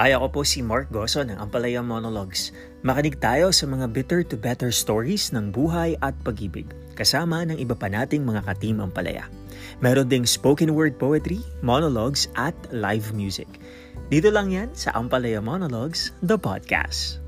Ay ako po si Mark Goso ng Ampalaya Monologues. Makinig tayo sa mga bitter to better stories ng buhay at pag-ibig kasama ng iba pa nating mga katim Ampalaya. Meron ding spoken word poetry, monologues at live music. Dito lang yan sa Ampalaya Monologues, the podcast.